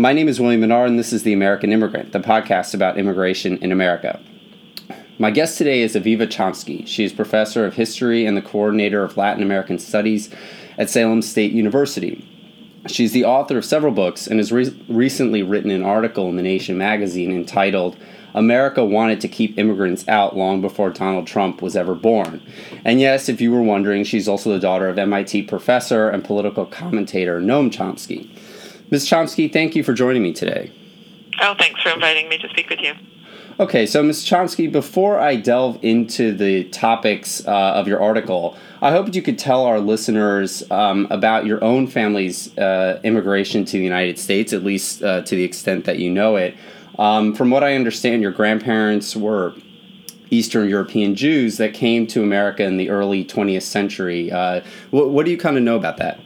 My name is William Menard, and this is The American Immigrant, the podcast about immigration in America. My guest today is Aviva Chomsky. She is professor of history and the coordinator of Latin American Studies at Salem State University. She's the author of several books and has re- recently written an article in The Nation magazine entitled America wanted to keep immigrants out long before Donald Trump was ever born. And yes, if you were wondering, she's also the daughter of MIT professor and political commentator Noam Chomsky. Ms. Chomsky, thank you for joining me today. Oh, thanks for inviting me to speak with you. Okay, so Ms. Chomsky, before I delve into the topics uh, of your article, I hope you could tell our listeners um, about your own family's uh, immigration to the United States, at least uh, to the extent that you know it. Um, from what I understand, your grandparents were Eastern European Jews that came to America in the early 20th century. Uh, what, what do you kind of know about that?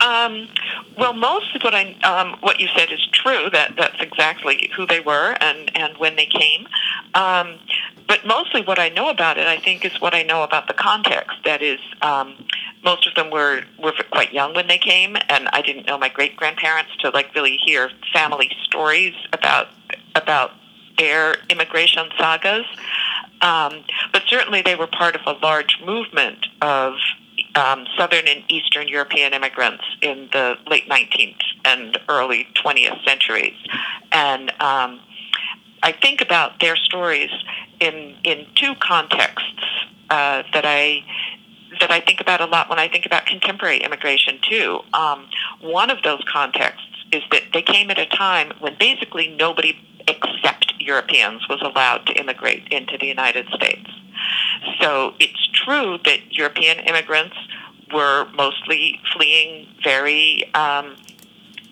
Um, well, most of what I um, what you said is true. That that's exactly who they were and and when they came. Um, but mostly, what I know about it, I think, is what I know about the context. That is, um, most of them were were quite young when they came, and I didn't know my great grandparents to like really hear family stories about about their immigration sagas. Um, but certainly, they were part of a large movement of um, Southern and Eastern European immigrants in the late 19th and early 20th centuries. And um, I think about their stories in, in two contexts uh, that I that I think about a lot when I think about contemporary immigration too. Um, one of those contexts is that they came at a time when basically nobody except Europeans was allowed to immigrate into the United States. So it's true that European immigrants were mostly fleeing very um,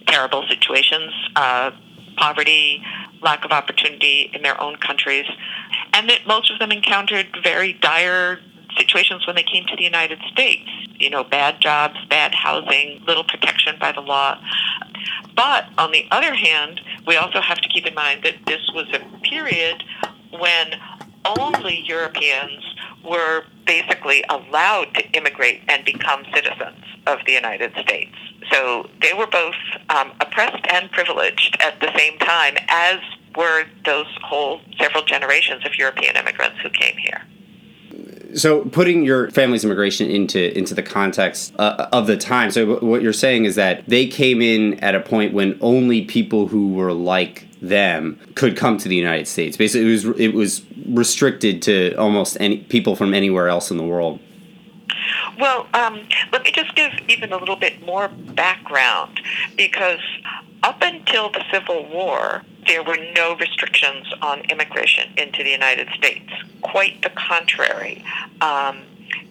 terrible situations, uh, poverty, lack of opportunity in their own countries, and that most of them encountered very dire situations when they came to the United States. You know, bad jobs, bad housing, little protection by the law. But on the other hand, we also have to keep in mind that this was a period when only Europeans were basically allowed to immigrate and become citizens of the United States. So they were both um, oppressed and privileged at the same time, as were those whole several generations of European immigrants who came here. So, putting your family's immigration into into the context uh, of the time, so what you're saying is that they came in at a point when only people who were like them could come to the United States. Basically, it was it was restricted to almost any people from anywhere else in the world. Well, um, let me just give even a little bit more background because up until the Civil War, there were no restrictions on immigration into the United States. Quite the contrary. Um,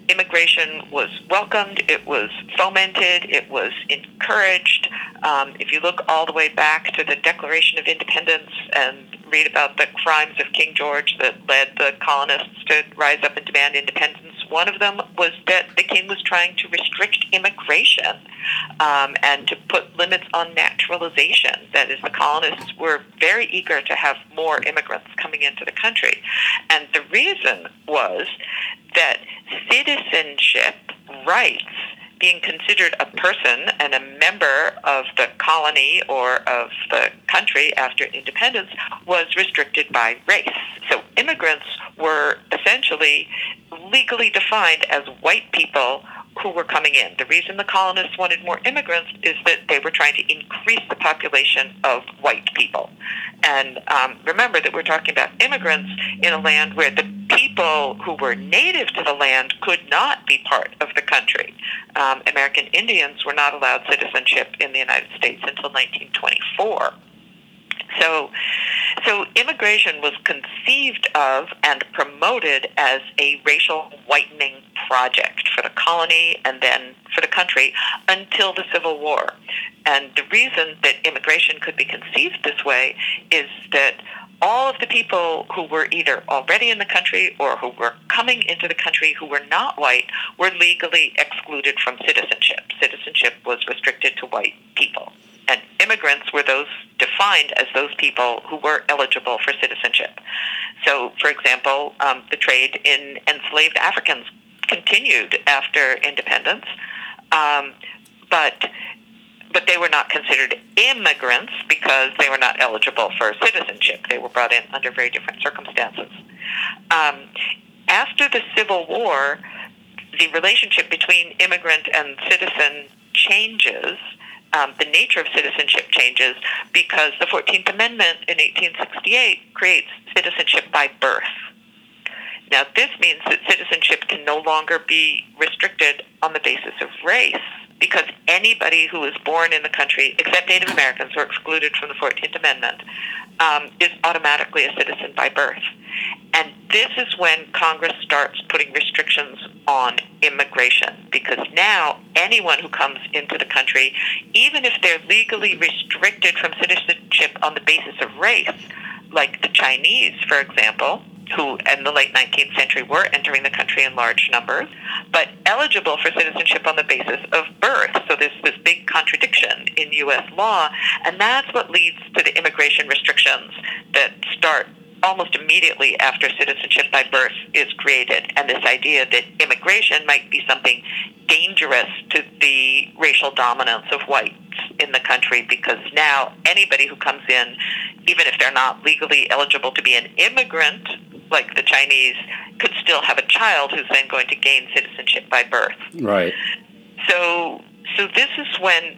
immigration was welcomed, it was fomented, it was encouraged. Um, if you look all the way back to the Declaration of Independence and read about the crimes of King George that led the colonists to rise up and demand independence, one of them was that the king was trying to restrict immigration um, and to put limits on naturalization. That is, the colonists were very eager to have more immigrants coming into the country. And the reason was that citizenship rights being considered a person and a member of the colony or of the country after independence was restricted by race. So immigrants were essentially legally defined as white people who were coming in. The reason the colonists wanted more immigrants is that they were trying to increase the population of white people. And um, remember that we're talking about immigrants in a land where the people who were native to the land could not be part of the country. Um, American Indians were not allowed citizenship in the United States until 1924. So, so immigration was conceived of and promoted as a racial whitening project for the colony and then for the country until the Civil War. And the reason that immigration could be conceived this way is that all of the people who were either already in the country or who were coming into the country who were not white were legally excluded from citizenship. Citizenship was restricted to white people and immigrants were those defined as those people who were eligible for citizenship. So, for example, um, the trade in enslaved Africans continued after independence, um, but but they were not considered immigrants because they were not eligible for citizenship. They were brought in under very different circumstances. Um, after the Civil War, the relationship between immigrant and citizen changes. Um, the nature of citizenship changes because the 14th Amendment in 1868 creates citizenship by birth. Now, this means that citizenship can no longer be restricted on the basis of race because anybody who is born in the country, except Native Americans who are excluded from the 14th Amendment, um, is automatically a citizen by birth. And this is when Congress starts putting restrictions on immigration because now anyone who comes into the country, even if they're legally restricted from citizenship on the basis of race, like the Chinese, for example, who in the late 19th century were entering the country in large numbers, but eligible for citizenship on the basis of birth. So there's this big contradiction in U.S. law, and that's what leads to the immigration restrictions that start almost immediately after citizenship by birth is created, and this idea that immigration might be something dangerous to the racial dominance of whites in the country because now anybody who comes in, even if they're not legally eligible to be an immigrant, like the Chinese, could still have a child who's then going to gain citizenship by birth. Right. So, so this is when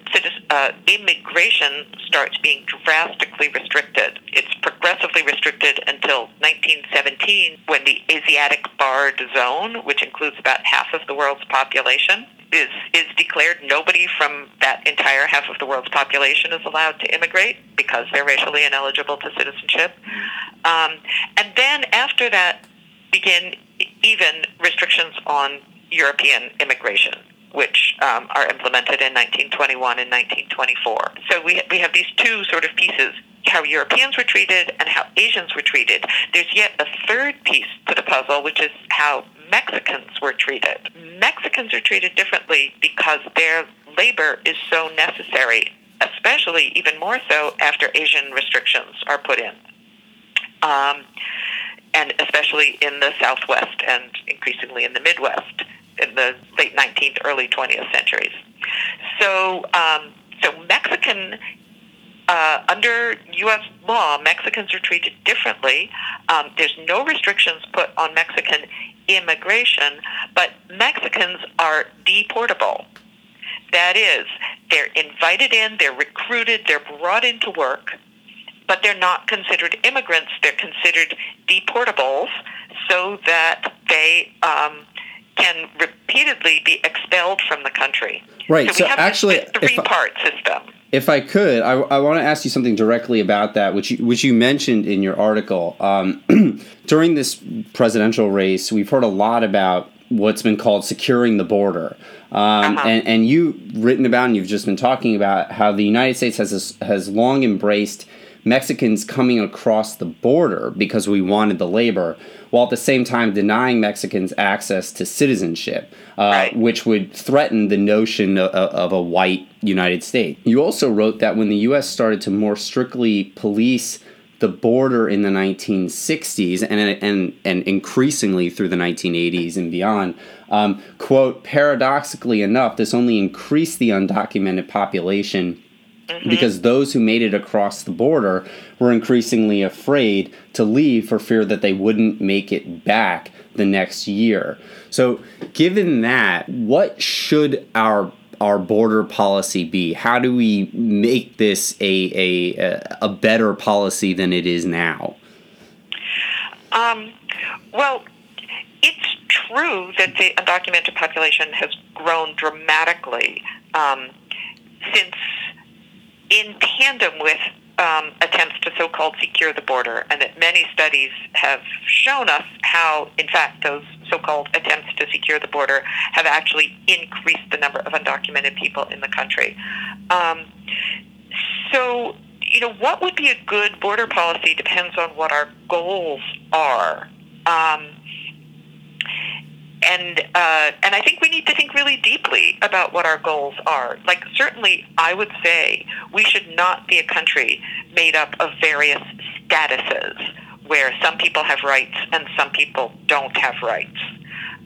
uh, immigration starts being drastically restricted. It's progressively restricted until 1917, when the Asiatic Barred Zone, which includes about half of the world's population, is is declared. Nobody from that entire half of the world's population is allowed to immigrate because they're racially ineligible to citizenship. Um, and then after that, begin even restrictions on European immigration which um, are implemented in 1921 and 1924. So we, we have these two sort of pieces how Europeans were treated and how Asians were treated. There's yet a third piece to the puzzle, which is how Mexicans were treated. Mexicans are treated differently because their labor is so necessary, especially even more so after Asian restrictions are put in. Um, and especially in the Southwest and increasingly in the Midwest in the late 19th, early 20th centuries. So, um, so Mexican uh, under U.S. law, Mexicans are treated differently. Um, there's no restrictions put on Mexican immigration, but Mexicans are deportable. That is, they're invited in, they're recruited, they're brought into work, but they're not considered immigrants. They're considered deportables so that they um, can repeatedly be expelled from the country. Right. So, so we have actually, this three-part system. If I could, I, I want to ask you something directly about that, which you, which you mentioned in your article. Um, during this presidential race, we've heard a lot about what's been called securing the border. Um, uh-huh. and, and you've written about and you've just been talking about how the United States has, has long embraced Mexicans coming across the border because we wanted the labor, while at the same time denying Mexicans access to citizenship, uh, right. which would threaten the notion of, of, a white United States. You also wrote that when the U.S. started to more strictly police the border in the 1960s and, and, and increasingly through the 1980s and beyond, um, quote, paradoxically enough, this only increased the undocumented population Mm-hmm. Because those who made it across the border were increasingly afraid to leave for fear that they wouldn't make it back the next year. So, given that, what should our our border policy be? How do we make this a a, a better policy than it is now? Um, well, it's true that the undocumented population has grown dramatically um, since in tandem with um, attempts to so-called secure the border, and that many studies have shown us how, in fact, those so-called attempts to secure the border have actually increased the number of undocumented people in the country. Um, so, you know, what would be a good border policy depends on what our goals are. Um, and uh, and I think we need to think really deeply about what our goals are. Like certainly, I would say we should not be a country made up of various statuses where some people have rights and some people don't have rights.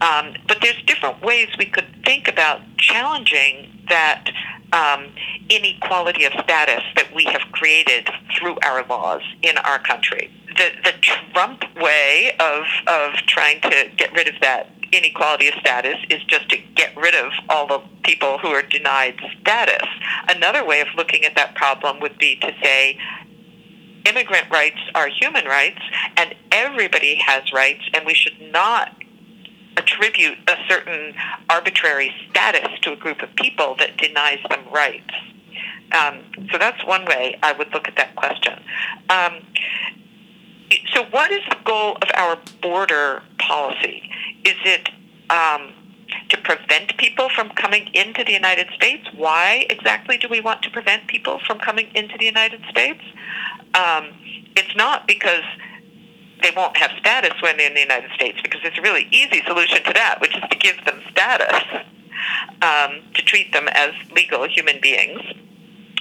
Um, but there's different ways we could think about challenging that um, inequality of status that we have created through our laws in our country. The, the Trump way of, of trying to get rid of that inequality of status is just to get rid of all the people who are denied status. Another way of looking at that problem would be to say immigrant rights are human rights and everybody has rights and we should not attribute a certain arbitrary status to a group of people that denies them rights. Um, so that's one way I would look at that question. Um, so, what is the goal of our border policy? Is it um, to prevent people from coming into the United States? Why exactly do we want to prevent people from coming into the United States? Um, it's not because they won't have status when in the United States because there's a really easy solution to that, which is to give them status, um, to treat them as legal human beings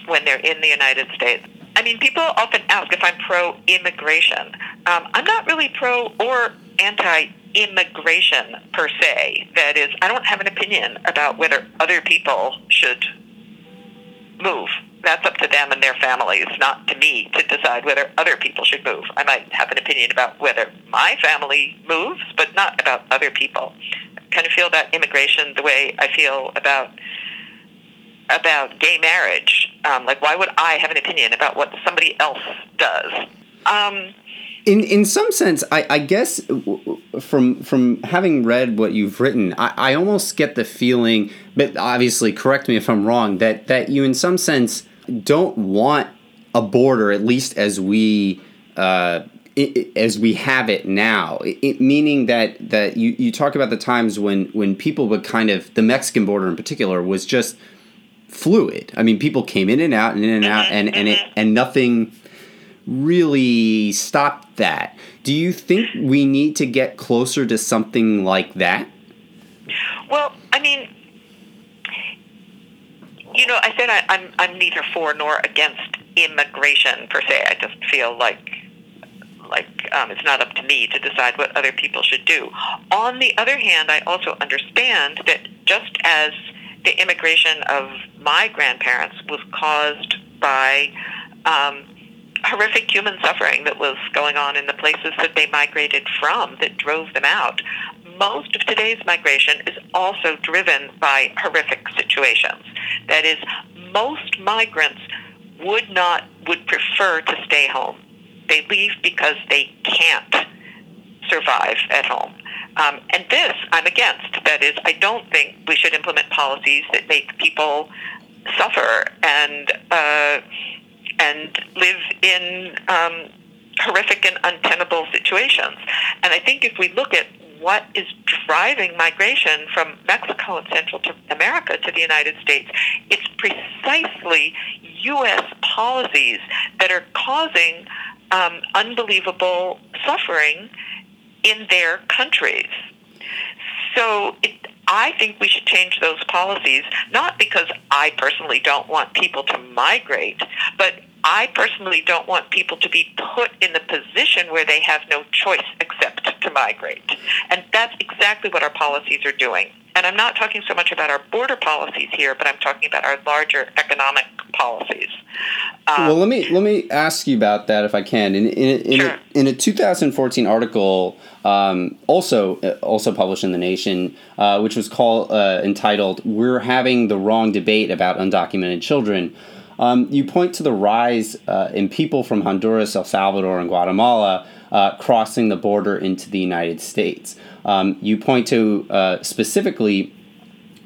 when they're in the United States. I mean, people often ask if I'm pro immigration. Um, I'm not really pro or anti immigration per se. That is, I don't have an opinion about whether other people should move that's up to them and their families, not to me to decide whether other people should move. I might have an opinion about whether my family moves, but not about other people. I kind of feel about immigration the way I feel about about gay marriage. Um, like, why would I have an opinion about what somebody else does? Um, in in some sense, I, I guess from from having read what you've written, I, I almost get the feeling, but obviously correct me if I'm wrong, that that you in some sense don't want a border, at least as we uh, it, as we have it now. It, meaning that that you, you talk about the times when when people would kind of the Mexican border in particular was just fluid. I mean, people came in and out and in and out, and and it and nothing really stopped that. Do you think we need to get closer to something like that? Well, I mean, you know, I said I, I'm I'm neither for nor against immigration per se. I just feel like like um, it's not up to me to decide what other people should do. On the other hand, I also understand that just as the immigration of my grandparents was caused by um, horrific human suffering that was going on in the places that they migrated from that drove them out most of today's migration is also driven by horrific situations. That is, most migrants would not, would prefer to stay home. They leave because they can't survive at home. Um, and this I'm against. That is, I don't think we should implement policies that make people suffer and uh, and live in um, horrific and untenable situations. And I think if we look at what is driving migration from Mexico and Central America to the United States. It's precisely U.S. policies that are causing um, unbelievable suffering in their countries. So it, I think we should change those policies, not because I personally don't want people to migrate, but I personally don't want people to be put in the position where they have no choice except to migrate. And that's exactly what our policies are doing. And I'm not talking so much about our border policies here, but I'm talking about our larger economic policies. Um, well, let me let me ask you about that if I can. In in, in, sure. a, in a 2014 article, um, also uh, also published in the Nation, uh, which was called uh, entitled "We're Having the Wrong Debate About Undocumented Children." Um, you point to the rise uh, in people from Honduras, El Salvador, and Guatemala uh, crossing the border into the United States. Um, you point to uh, specifically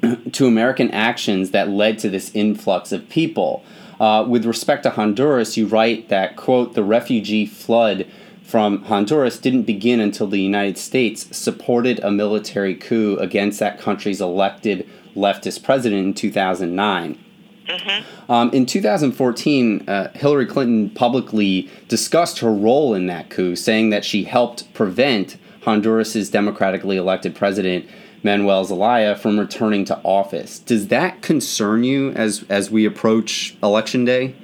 to American actions that led to this influx of people. Uh, with respect to Honduras, you write that, quote, the refugee flood from Honduras didn't begin until the United States supported a military coup against that country's elected leftist president in 2009. Mm-hmm. Um, in 2014, uh, Hillary Clinton publicly discussed her role in that coup, saying that she helped prevent Honduras's democratically elected president Manuel Zelaya from returning to office. Does that concern you as as we approach election day?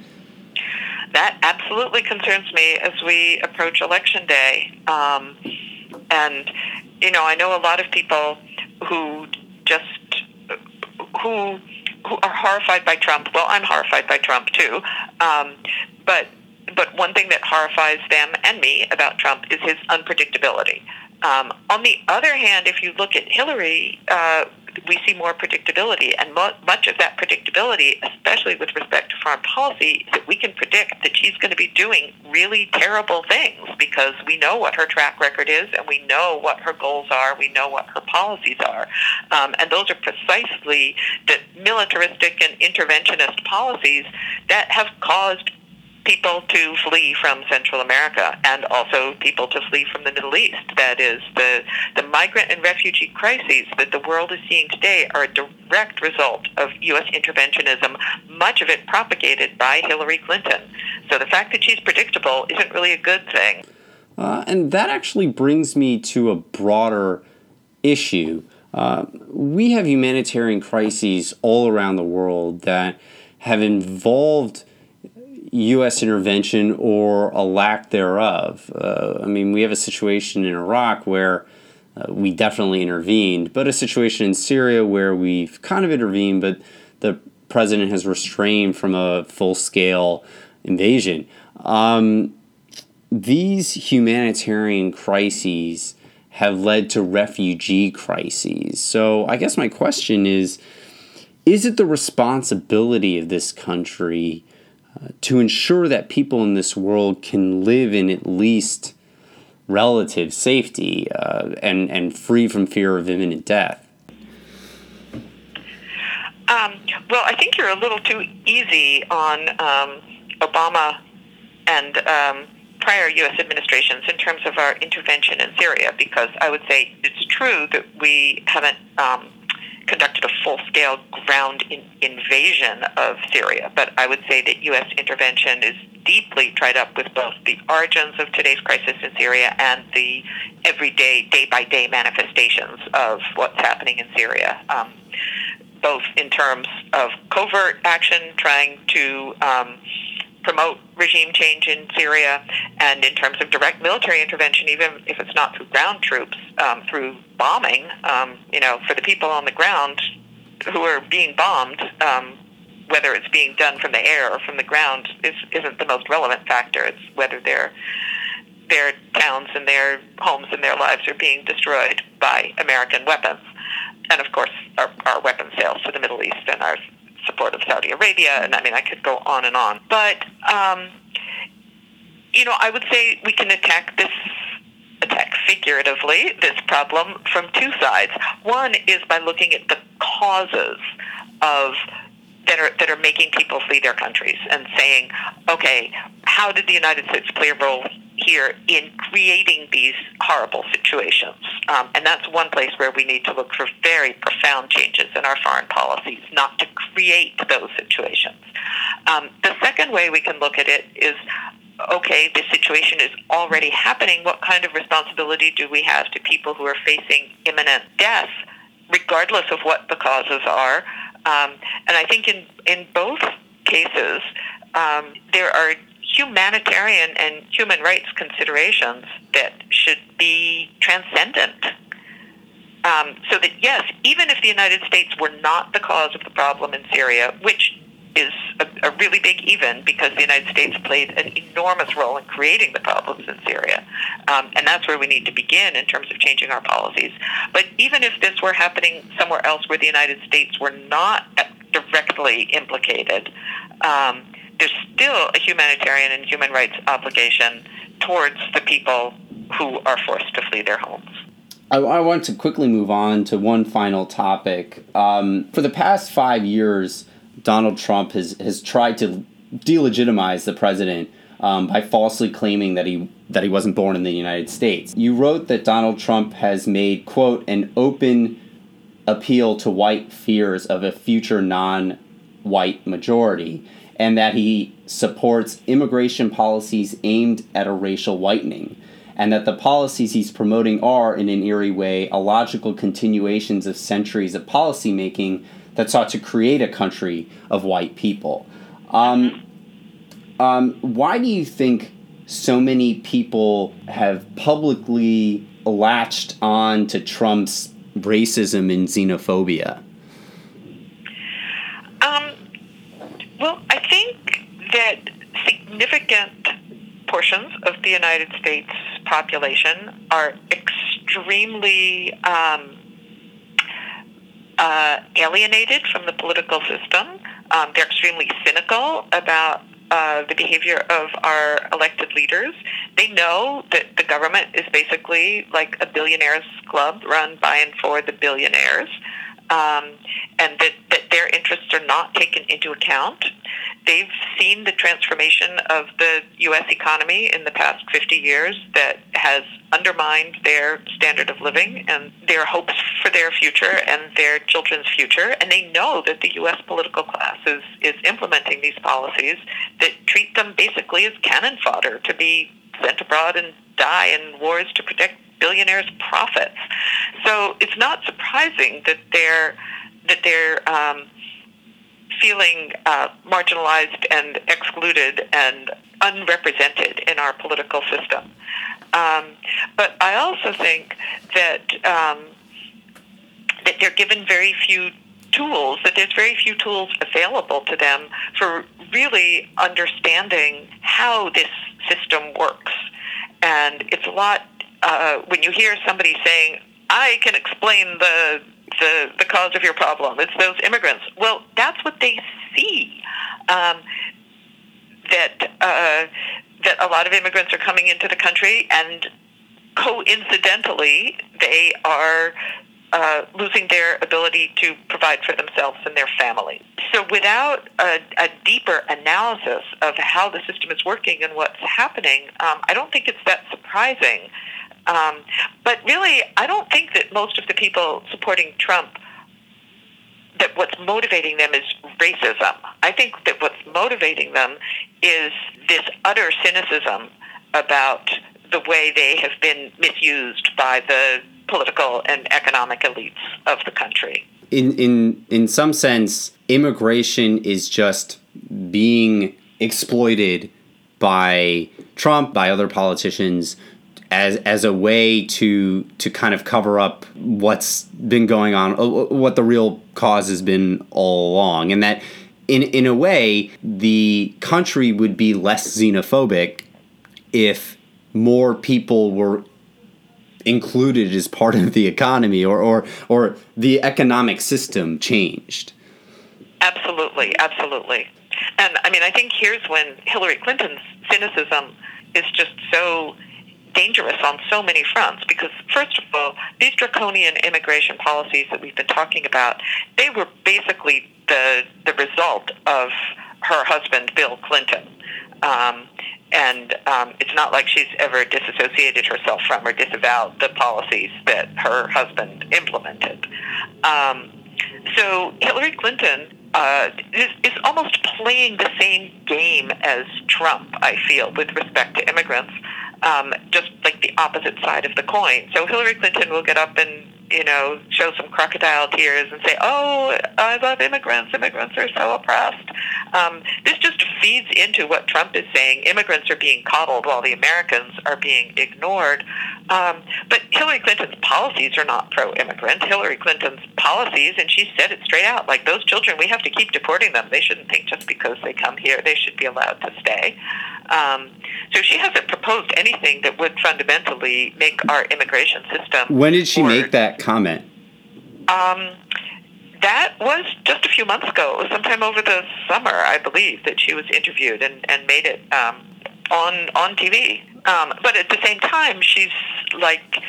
That absolutely concerns me as we approach election day. Um, and you know, I know a lot of people who just who who are horrified by Trump. Well, I'm horrified by Trump too. Um, but but one thing that horrifies them and me about Trump is his unpredictability. Um, on the other hand, if you look at Hillary, uh, we see more predictability. And mo- much of that predictability, especially with respect to foreign policy, is that we can predict that she's going to be doing really terrible things because we know what her track record is and we know what her goals are, we know what her policies are. Um, and those are precisely the militaristic and interventionist policies that have caused people to flee from Central America and also people to flee from the Middle East. That is, the, the migrant and refugee crises that the world is seeing today are a direct result of U.S. interventionism, much of it propagated by Hillary Clinton. So the fact that she's predictable isn't really a good thing. Uh, and that actually brings me to a broader issue. Uh, we have humanitarian crises all around the world that have involved U.S. intervention or a lack thereof. Uh, I mean, we have a situation in Iraq where uh, we definitely intervened, but a situation in Syria where we've kind of intervened, but the president has restrained from a full scale invasion. Um, these humanitarian crises have led to refugee crises. So I guess my question is is it the responsibility of this country? To ensure that people in this world can live in at least relative safety uh, and, and free from fear of imminent death? Um, well, I think you're a little too easy on um, Obama and um, prior U.S. administrations in terms of our intervention in Syria, because I would say it's true that we haven't um, conducted a full-scale ground in, invasion of Syria. But I would say that U.S. intervention is deeply tied up with both the origins of today's crisis in Syria and the everyday, day-by-day manifestations of what's happening in Syria. Um, both in terms of covert action, trying to um, promote regime change in Syria, and in terms of direct military intervention, even if it's not through ground troops, um, through bombing, um, you know, for the people on the ground who are being bombed, um, whether it's being done from the air or from the ground is, isn't the most relevant factor. It's whether their their towns and their homes and their lives are being destroyed by American weapons. And of course, our, our weapon sales to the Middle East and our support of Saudi Arabia, and I mean, I could go on and on. But, um, you know, I would say we can attack this attack figuratively this problem from two sides. One is by looking at the causes of that are that are making people flee their countries and saying, okay, how did the United States play a role here in creating these horrible situations. Um, and that's one place where we need to look for very profound changes in our foreign policies, not to create those situations. Um, the second way we can look at it is okay, this situation is already happening. What kind of responsibility do we have to people who are facing imminent death, regardless of what the causes are? Um, and I think in, in both cases, um, there are humanitarian and human rights considerations that should be transcendent. Um, so that, yes, even if the United States were not the cause of the problem in Syria, which is a, a, really big even because the United States played an enormous role in creating the problems in Syria. Um, and that's where we need to begin in terms of changing our policies. But even if this were happening somewhere else where the United States were not directly implicated, um, there's still a humanitarian and human rights obligation towards the people who are forced to flee their homes. I, I want to quickly move on to one final topic. Um, for the past five years, Donald Trump has, has tried to delegitimize the president um, by falsely claiming that he that he wasn't born in the United States. You wrote that Donald Trump has made quote an open appeal to white fears of a future non-white majority and that he supports immigration policies aimed at a racial whitening, and that the policies he's promoting are, in an eerie way, illogical continuations of centuries of policymaking that sought to create a country of white people. Um, um, why do you think so many people have publicly latched on to Trump's racism and xenophobia? Significant portions of the United States population are extremely um, uh, alienated from the political system. Um, they're extremely cynical about uh, the behavior of our elected leaders. They know that the government is basically like a billionaires club run by and for the billionaires um, and that, that their interests are not taken into account. They've seen the transformation of the U.S. economy in the past 50 years that has undermined their standard of living and their hopes for their future and their children's future. And they know that the U.S. political class is, is implementing these policies that treat them basically as cannon fodder to be sent abroad and die in wars to protect billionaires' profits. So it's not surprising that they're that they're um, feeling uh, marginalized and excluded and unrepresented in our political system. Um, but I also think that um, that they're given very few tools, that there's very few tools available to them for really understanding how this system works. And it's a lot uh, when you hear somebody saying, "I can explain the the the cause of your problem," it's those immigrants. Well, that's what they see. Um, that uh, that a lot of immigrants are coming into the country, and coincidentally, they are uh, losing their ability to provide for themselves and their families. So, without a, a, deeper analysis of how the system is working and what's happening, um, I don't think it's that surprising um, but really, I don't think that most of the people supporting Trump that what's motivating them is racism. I think that what's motivating them is this utter cynicism about the way they have been misused by the political and economic elites of the country. In in in some sense, immigration is just being exploited by Trump, by other politicians as as a way to to kind of cover up what's been going on, uh, what the real cause has been all along, and that in in a way the country would be less xenophobic if more people were included as part of the economy or or or the economic system changed. Absolutely, absolutely. And I mean, I think here's when Hillary Clinton's cynicism is just so dangerous on so many fronts because, first of all, these draconian immigration policies that we've been talking about, they were basically the, the result of her husband, Bill Clinton. Um, and um, it's not like she's ever disassociated herself from or disavowed the policies that her husband implemented. Um, so Hillary Clinton uh, is, is almost playing the same game as Trump, I feel, with respect to immigrants um, just like the opposite side of the coin. So Hillary Clinton will get up and you know show some crocodile tears and say, "Oh, I love immigrants. Immigrants are so oppressed." Um, this just feeds into what Trump is saying. Immigrants are being coddled while the Americans are being ignored. Um, but Hillary Clinton's policies are not pro-immigrant. Hillary Clinton's policies, and she said it straight out, like those children, we have to keep deporting them. They shouldn't think just because they come here, they should be allowed to stay. Um, so she hasn't proposed anything that would fundamentally make our immigration system. When did she make that comment? Um, that was just a few months ago. It was sometime over the summer, I believe, that she was interviewed and, and made it um, on on TV. Um, but at the same time, she's like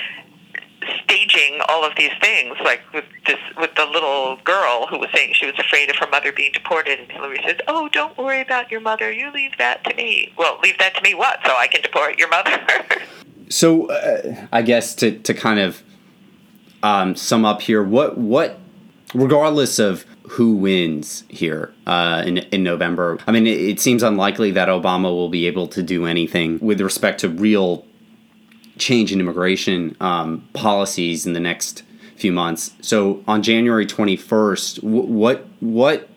staging all of these things, like with this with the little girl who was saying she was afraid of her mother being deported, and Hillary says, "Oh, don't worry about your mother. You leave that to me." Well, leave that to me what? So I can deport your mother. so uh, I guess to to kind of um, sum up here, what what regardless of who wins here uh, in, in November. I mean, it, it, seems unlikely that Obama will be able to do anything with respect to real change in immigration um, policies in the next few months. So on January 21st, w- what what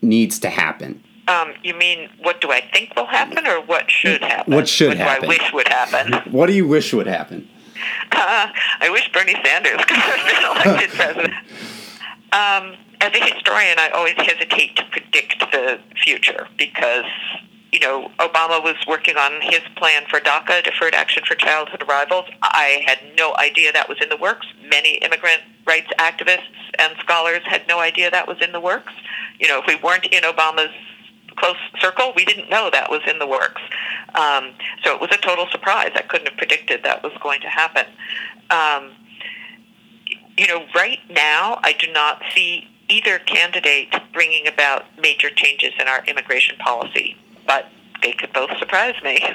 needs to happen? Um, you mean what do I think will happen, or what should happen? What should happen? what happen? I wish would happen? what do you wish would happen? Uh, I wish Bernie Sanders could have been elected president. Um, as a historian, I always hesitate to predict the future because you know, Obama was working on his plan for DACA, Deferred Action for Childhood Arrivals. I had no idea that was in the works. Many immigrant rights activists and scholars had no idea that was in the works. You know, if we weren't in Obama's close circle, we didn't know that was in the works. Um, so it was a total surprise. I couldn't have predicted that was going to happen. Um, you know, right now, I do not see either candidate bringing about major changes in our immigration policy but they could both surprise me.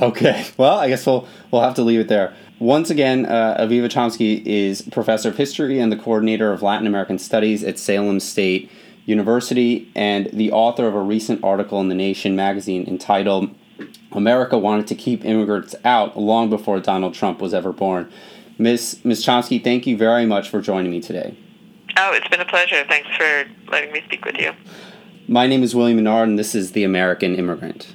Okay, well, I guess we'll we'll have to leave it there. Once again, uh, Aviva Chomsky is professor of history and the coordinator of Latin American studies at Salem State University, and the author of a recent article in the Nation magazine entitled "America Wanted to Keep Immigrants Out Long Before Donald Trump Was Ever Born." Miss Miss Chomsky, thank you very much for joining me today. Oh, it's been a pleasure. Thanks for letting me speak with you. My name is William Menard, and this is The American Immigrant.